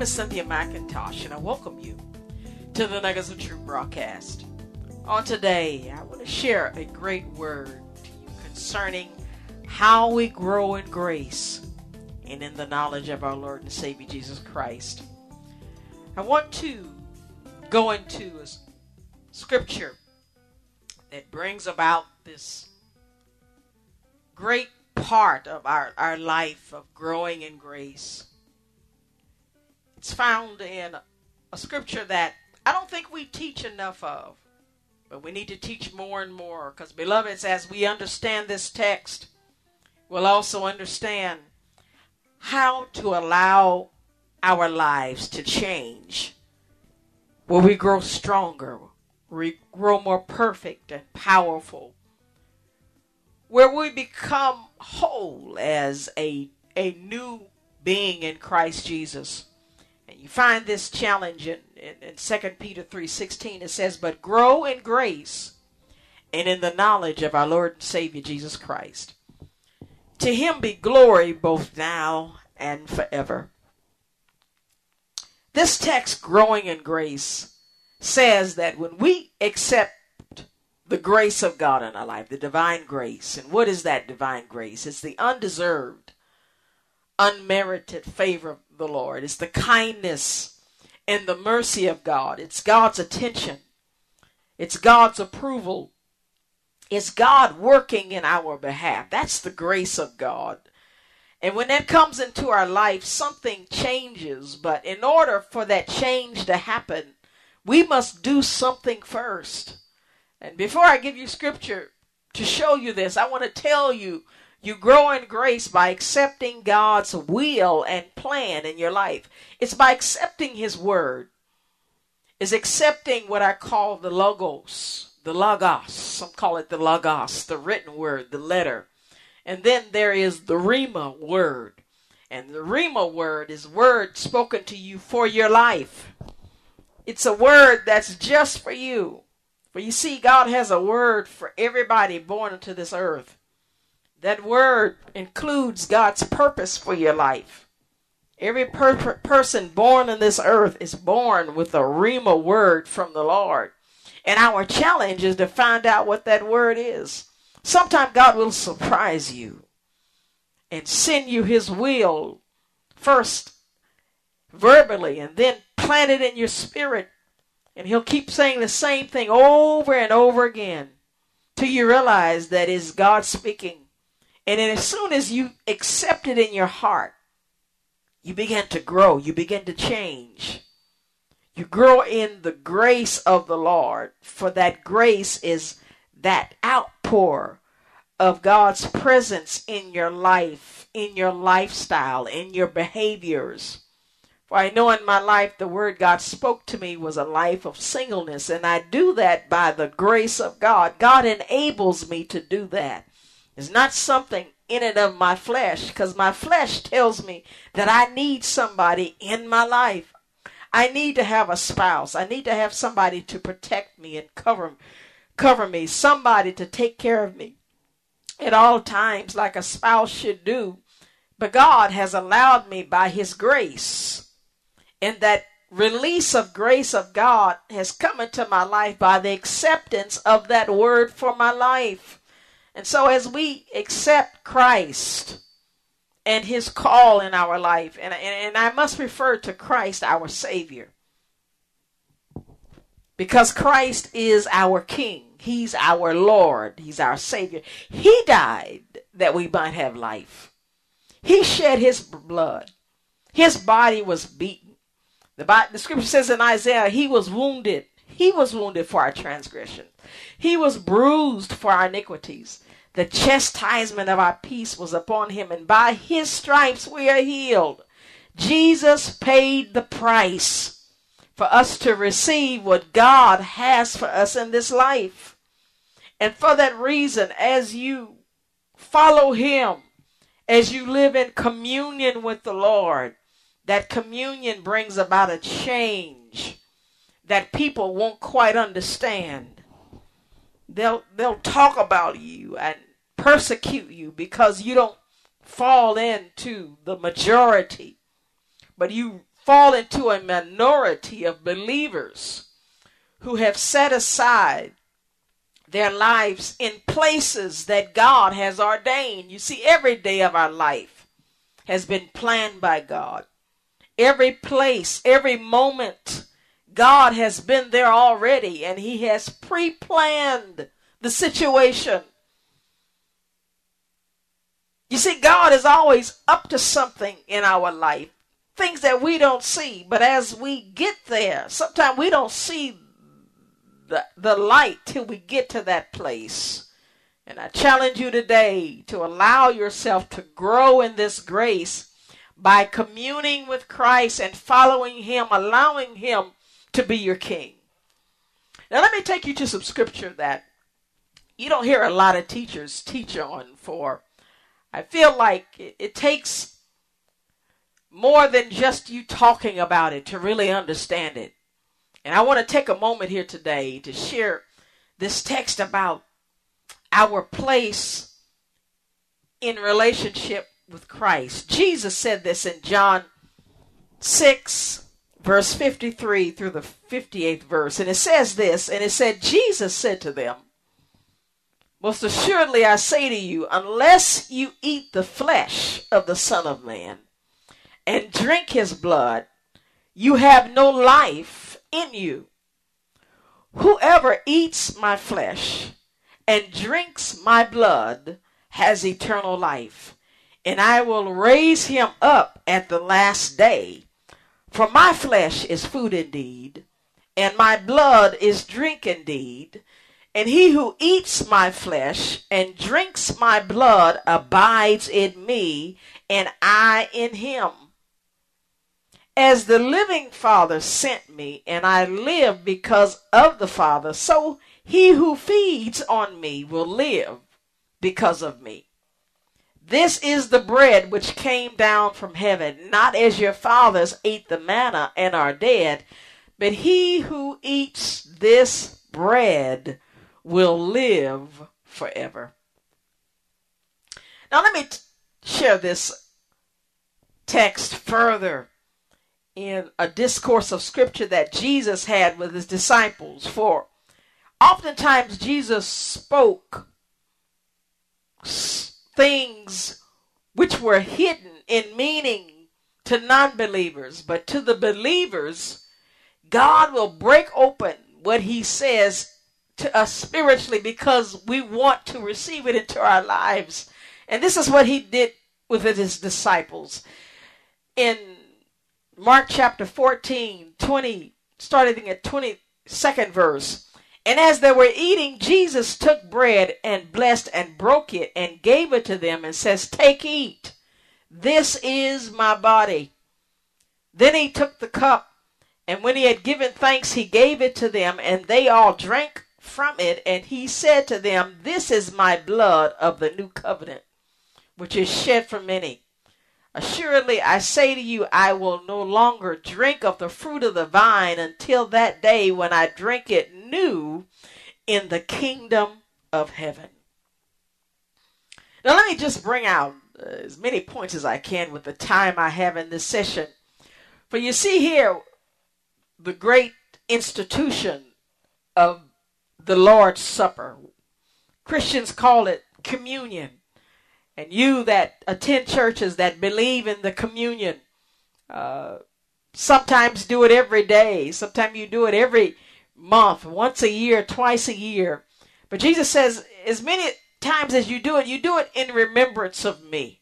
Name is Synthia McIntosh, and I welcome you to the Nuggets of Truth broadcast. On today, I want to share a great word to you concerning how we grow in grace and in the knowledge of our Lord and Savior Jesus Christ. I want to go into a scripture that brings about this great part of our, our life of growing in grace. It's found in a scripture that I don't think we teach enough of, but we need to teach more and more because, beloveds, as we understand this text, we'll also understand how to allow our lives to change, where we grow stronger, we grow more perfect and powerful, where we become whole as a, a new being in Christ Jesus. And you find this challenge in, in, in 2 Peter 3.16. It says, But grow in grace and in the knowledge of our Lord and Savior Jesus Christ. To him be glory both now and forever. This text, growing in grace, says that when we accept the grace of God in our life, the divine grace, and what is that divine grace? It's the undeserved, unmerited favor of the Lord, it's the kindness and the mercy of God, it's God's attention, it's God's approval, it's God working in our behalf. That's the grace of God. And when that comes into our life, something changes. But in order for that change to happen, we must do something first. And before I give you scripture to show you this, I want to tell you you grow in grace by accepting God's will and plan in your life. It's by accepting His word. Is accepting what I call the logos, the logos. Some call it the logos, the written word, the letter. And then there is the rhema word. And the rhema word is word spoken to you for your life. It's a word that's just for you. For you see, God has a word for everybody born into this earth. That word includes God's purpose for your life. Every per- person born on this earth is born with a Rhema word from the Lord. And our challenge is to find out what that word is. Sometimes God will surprise you and send you his will first verbally and then plant it in your spirit. And he'll keep saying the same thing over and over again till you realize that is God speaking. And then as soon as you accept it in your heart, you begin to grow, you begin to change. You grow in the grace of the Lord, for that grace is that outpour of God's presence in your life, in your lifestyle, in your behaviors. For I know in my life the word God spoke to me was a life of singleness, and I do that by the grace of God. God enables me to do that. It's not something in and of my flesh, because my flesh tells me that I need somebody in my life. I need to have a spouse. I need to have somebody to protect me and cover cover me, somebody to take care of me at all times like a spouse should do. But God has allowed me by his grace and that release of grace of God has come into my life by the acceptance of that word for my life. And so as we accept Christ and his call in our life, and, and, and I must refer to Christ, our Savior, because Christ is our King. He's our Lord. He's our Savior. He died that we might have life. He shed his blood. His body was beaten The, Bible, the scripture says in Isaiah, He was wounded. He was wounded for our transgression. He was bruised for our iniquities. The chastisement of our peace was upon him, and by his stripes we are healed. Jesus paid the price for us to receive what God has for us in this life. And for that reason, as you follow him, as you live in communion with the Lord, that communion brings about a change that people won't quite understand. They'll they'll talk about you and persecute you because you don't fall into the majority, but you fall into a minority of believers who have set aside their lives in places that God has ordained. You see, every day of our life has been planned by God. Every place, every moment, God has been there already and He has pre planned the situation. You see, God is always up to something in our life, things that we don't see. But as we get there, sometimes we don't see the, the light till we get to that place. And I challenge you today to allow yourself to grow in this grace by communing with Christ and following Him, allowing Him to be your King. Now, let me take you to some scripture that you don't hear a lot of teachers teach on for. I feel like it, it takes more than just you talking about it to really understand it. And I want to take a moment here today to share this text about our place in relationship with Christ. Jesus said this in John 6, verse 53 through the 58th verse. And it says this, and it said, Jesus said to them, Most assuredly I say to you, unless you eat the flesh of the Son of Man and drink his blood, you have no life in you. Whoever eats my flesh and drinks my blood has eternal life and I will raise him up at the last day. For my flesh is food indeed, and my blood is drink indeed. And he who eats my flesh and drinks my blood abides in me, and I in him. As the living Father sent me, and I live because of the Father, so he who feeds on me will live because of me. This is the bread which came down from heaven, not as your fathers ate the manna and are dead, but he who eats this bread will live forever. Now, let me t- share this text further in a discourse of scripture that Jesus had with his disciples. For oftentimes Jesus spoke things which were hidden in meaning to non believers, but to the believers, God will break open what He says to us spiritually because we want to receive it into our lives. And this is what He did with His disciples. In Mark chapter 14, 20, starting at 22nd verse, and as they were eating, Jesus took bread and blessed and broke it and gave it to them and says, Take, eat. This is my body. Then he took the cup, and when he had given thanks, he gave it to them, and they all drank from it. And he said to them, This is my blood of the new covenant, which is shed for many. Assuredly, I say to you, I will no longer drink of the fruit of the vine until that day when I drink it new in the kingdom of heaven. Now, let me just bring out uh, as many points as I can with the time I have in this session. For you see here the great institution of the Lord's Supper. Christians call it communion. And you that attend churches that believe in the communion, uh, sometimes do it every day. Sometimes you do it every month, once a year, twice a year. But Jesus says, as many times as you do it, you do it in remembrance of me.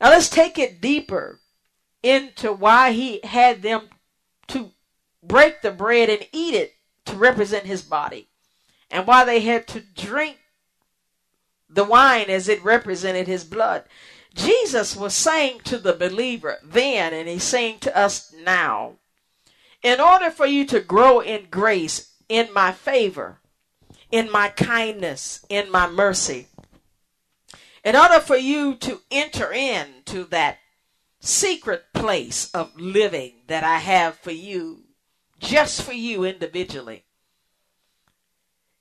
Now let's take it deeper into why he had them to break the bread and eat it to represent his body, and why they had to drink the wine as it represented his blood. Jesus was saying to the believer then, and he's saying to us now, in order for you to grow in grace, in my favor, in my kindness, in my mercy, in order for you to enter into that secret place of living that I have for you, just for you individually,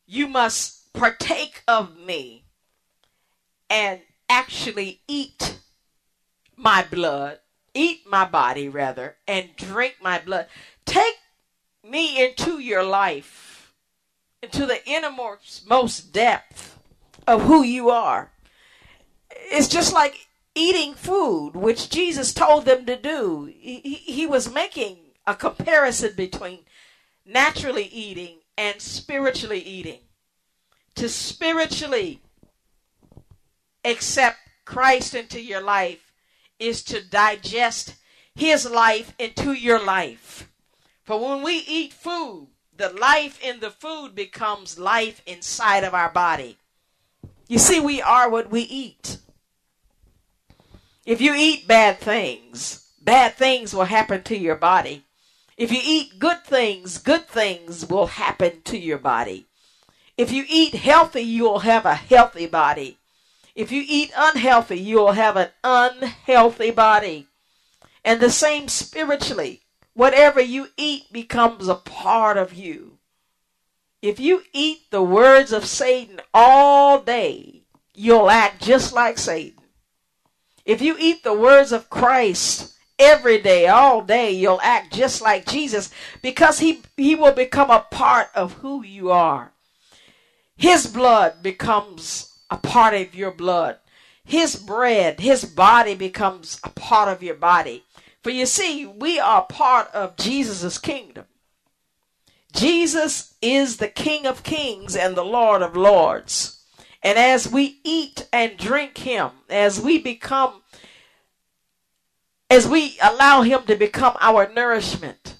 you must partake of me and actually eat my blood, eat my body rather, and drink my blood. Take me into your life, into the innermost most depth of who you are. It's just like eating food, which Jesus told them to do. He, he was making a comparison between naturally eating and spiritually eating. To spiritually accept Christ into your life is to digest his life into your life. For when we eat food, the life in the food becomes life inside of our body. You see, we are what we eat. If you eat bad things, bad things will happen to your body. If you eat good things, good things will happen to your body. If you eat healthy, you will have a healthy body. If you eat unhealthy, you will have an unhealthy body. And the same spiritually. Whatever you eat becomes a part of you. If you eat the words of Satan all day, you'll act just like Satan. If you eat the words of Christ every day, all day, you'll act just like Jesus because he, he will become a part of who you are. His blood becomes a part of your blood. His bread, his body becomes a part of your body. For you see, we are part of Jesus' kingdom. Jesus is the King of kings and the Lord of lords. And as we eat and drink Him, as we become, as we allow Him to become our nourishment,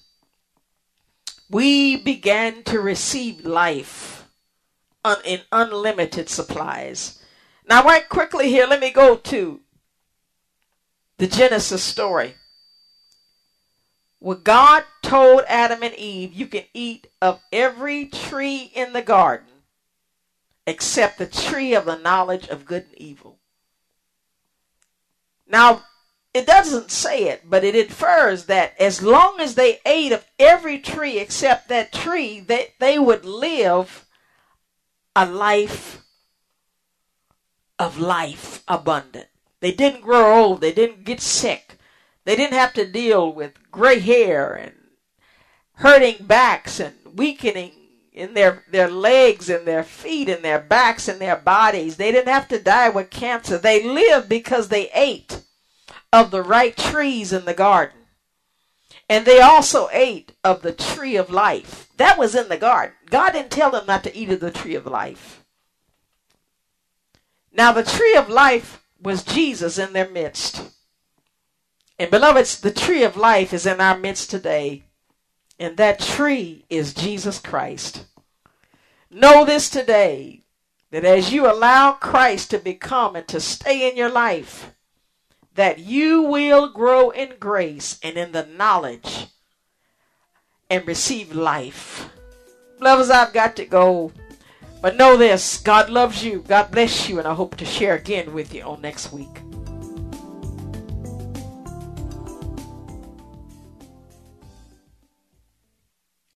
we began to receive life in unlimited supplies. Now, right quickly here, let me go to the Genesis story. Where God told Adam and Eve, You can eat of every tree in the garden except the tree of the knowledge of good and evil. Now, it doesn't say it, but it infers that as long as they ate of every tree except that tree, that they would live a life of life abundant. They didn't grow old, they didn't get sick, they didn't have to deal with gray hair and hurting backs and weakening in their, their legs and their feet and their backs and their bodies. They didn't have to die with cancer. They lived because they ate of the right trees in the garden. And they also ate of the tree of life. That was in the garden. God didn't tell them not to eat of the tree of life. Now, the tree of life was Jesus in their midst. And beloveds, the tree of life is in our midst today. And that tree is Jesus Christ. Know this today that as you allow Christ to become and to stay in your life, that you will grow in grace and in the knowledge and receive life. Lovers, I've got to go. But know this God loves you. God bless you. And I hope to share again with you on next week.